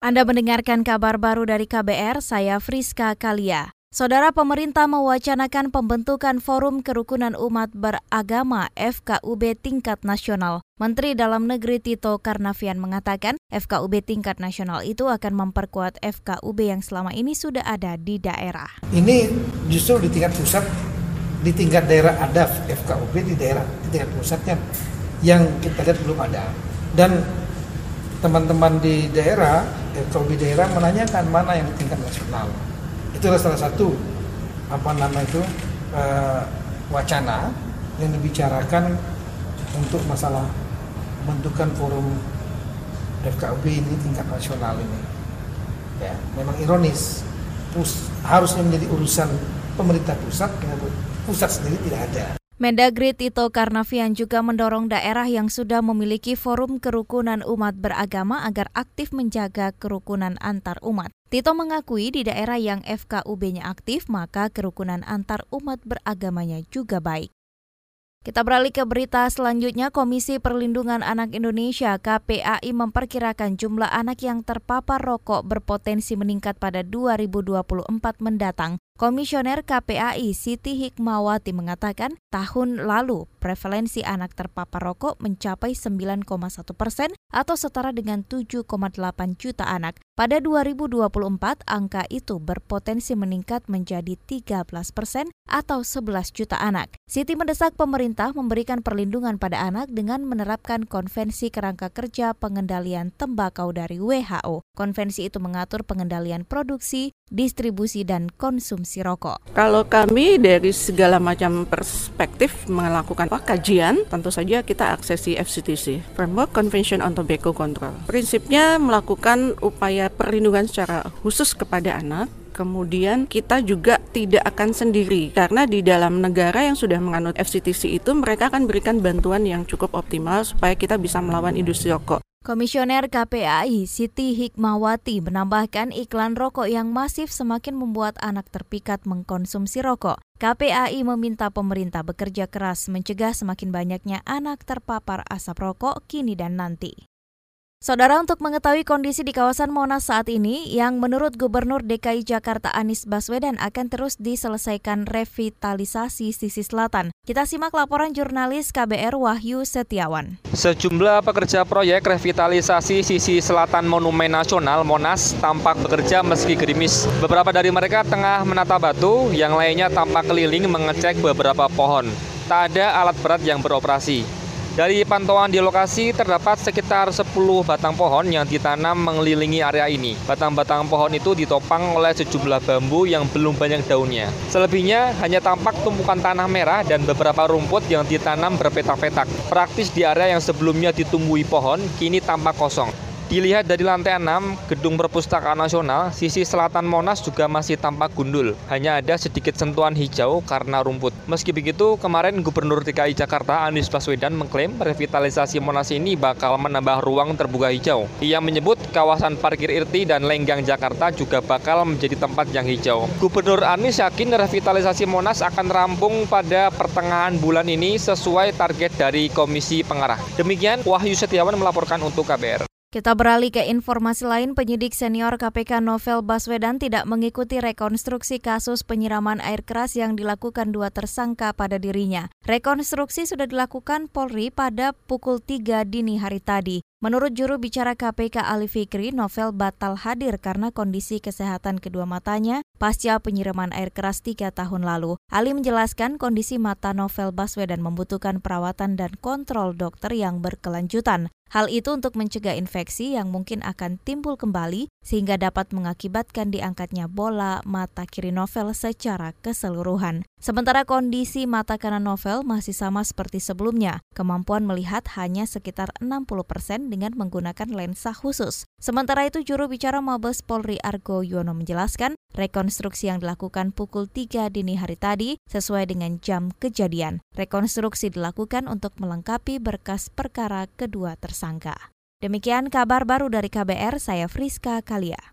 Anda mendengarkan kabar baru dari KBR, saya Friska Kalia. Saudara pemerintah mewacanakan pembentukan Forum Kerukunan Umat Beragama FKUB tingkat nasional. Menteri Dalam Negeri Tito Karnavian mengatakan FKUB tingkat nasional itu akan memperkuat FKUB yang selama ini sudah ada di daerah. Ini justru di tingkat pusat, di tingkat daerah ada FKUB di daerah di tingkat pusatnya yang kita lihat belum ada. Dan teman-teman di daerah, FKUB daerah menanyakan mana yang tingkat nasional. Itulah salah satu apa nama itu uh, wacana yang dibicarakan untuk masalah pembentukan forum FKUB ini tingkat nasional ini. Ya, memang ironis, pus, harusnya menjadi urusan pemerintah pusat, pusat sendiri tidak ada. Mendagri Tito Karnavian juga mendorong daerah yang sudah memiliki forum kerukunan umat beragama agar aktif menjaga kerukunan antar umat. Tito mengakui di daerah yang FKUB-nya aktif, maka kerukunan antar umat beragamanya juga baik. Kita beralih ke berita selanjutnya. Komisi Perlindungan Anak Indonesia KPAI memperkirakan jumlah anak yang terpapar rokok berpotensi meningkat pada 2024 mendatang. Komisioner KPAI Siti Hikmawati mengatakan tahun lalu prevalensi anak terpapar rokok mencapai 9,1 persen atau setara dengan 7,8 juta anak. Pada 2024, angka itu berpotensi meningkat menjadi 13 persen atau 11 juta anak. Siti mendesak pemerintah memberikan perlindungan pada anak dengan menerapkan konvensi kerangka kerja pengendalian tembakau dari WHO. Konvensi itu mengatur pengendalian produksi, distribusi, dan konsumsi rokok. Kalau kami dari segala macam perspektif melakukan kajian, tentu saja kita aksesi FCTC, Framework Convention on Tobacco Control. Prinsipnya melakukan upaya perlindungan secara khusus kepada anak kemudian kita juga tidak akan sendiri karena di dalam negara yang sudah menganut FCTC itu mereka akan berikan bantuan yang cukup optimal supaya kita bisa melawan industri rokok. Komisioner KPAI Siti Hikmawati menambahkan iklan rokok yang masif semakin membuat anak terpikat mengkonsumsi rokok. KPAI meminta pemerintah bekerja keras mencegah semakin banyaknya anak terpapar asap rokok kini dan nanti. Saudara untuk mengetahui kondisi di kawasan Monas saat ini yang menurut Gubernur DKI Jakarta Anies Baswedan akan terus diselesaikan revitalisasi sisi selatan. Kita simak laporan jurnalis KBR Wahyu Setiawan. Sejumlah pekerja proyek revitalisasi sisi selatan Monumen Nasional Monas tampak bekerja meski gerimis. Beberapa dari mereka tengah menata batu, yang lainnya tampak keliling mengecek beberapa pohon. Tak ada alat berat yang beroperasi. Dari pantauan di lokasi terdapat sekitar 10 batang pohon yang ditanam mengelilingi area ini. Batang-batang pohon itu ditopang oleh sejumlah bambu yang belum banyak daunnya. Selebihnya hanya tampak tumpukan tanah merah dan beberapa rumput yang ditanam berpetak-petak. Praktis di area yang sebelumnya ditumbuhi pohon kini tampak kosong. Dilihat dari lantai 6, Gedung Perpustakaan Nasional, sisi selatan Monas juga masih tampak gundul. Hanya ada sedikit sentuhan hijau karena rumput. Meski begitu, kemarin Gubernur DKI Jakarta Anies Baswedan mengklaim revitalisasi Monas ini bakal menambah ruang terbuka hijau. Ia menyebut kawasan parkir Irti dan Lenggang Jakarta juga bakal menjadi tempat yang hijau. Gubernur Anies yakin revitalisasi Monas akan rampung pada pertengahan bulan ini sesuai target dari Komisi Pengarah. Demikian Wahyu Setiawan melaporkan untuk KBR. Kita beralih ke informasi lain, penyidik senior KPK Novel Baswedan tidak mengikuti rekonstruksi kasus penyiraman air keras yang dilakukan dua tersangka pada dirinya. Rekonstruksi sudah dilakukan Polri pada pukul 3 dini hari tadi. Menurut juru bicara KPK Ali Fikri, Novel batal hadir karena kondisi kesehatan kedua matanya pasca penyiraman air keras tiga tahun lalu. Ali menjelaskan kondisi mata Novel Baswedan membutuhkan perawatan dan kontrol dokter yang berkelanjutan. Hal itu untuk mencegah infeksi yang mungkin akan timbul kembali sehingga dapat mengakibatkan diangkatnya bola mata kiri novel secara keseluruhan. Sementara kondisi mata kanan novel masih sama seperti sebelumnya. Kemampuan melihat hanya sekitar 60% dengan menggunakan lensa khusus. Sementara itu juru bicara Mabes Polri Argo Yono menjelaskan, rekonstruksi yang dilakukan pukul 3 dini hari tadi sesuai dengan jam kejadian. Rekonstruksi dilakukan untuk melengkapi berkas perkara kedua tersangka. Demikian kabar baru dari KBR, saya Friska Kalia.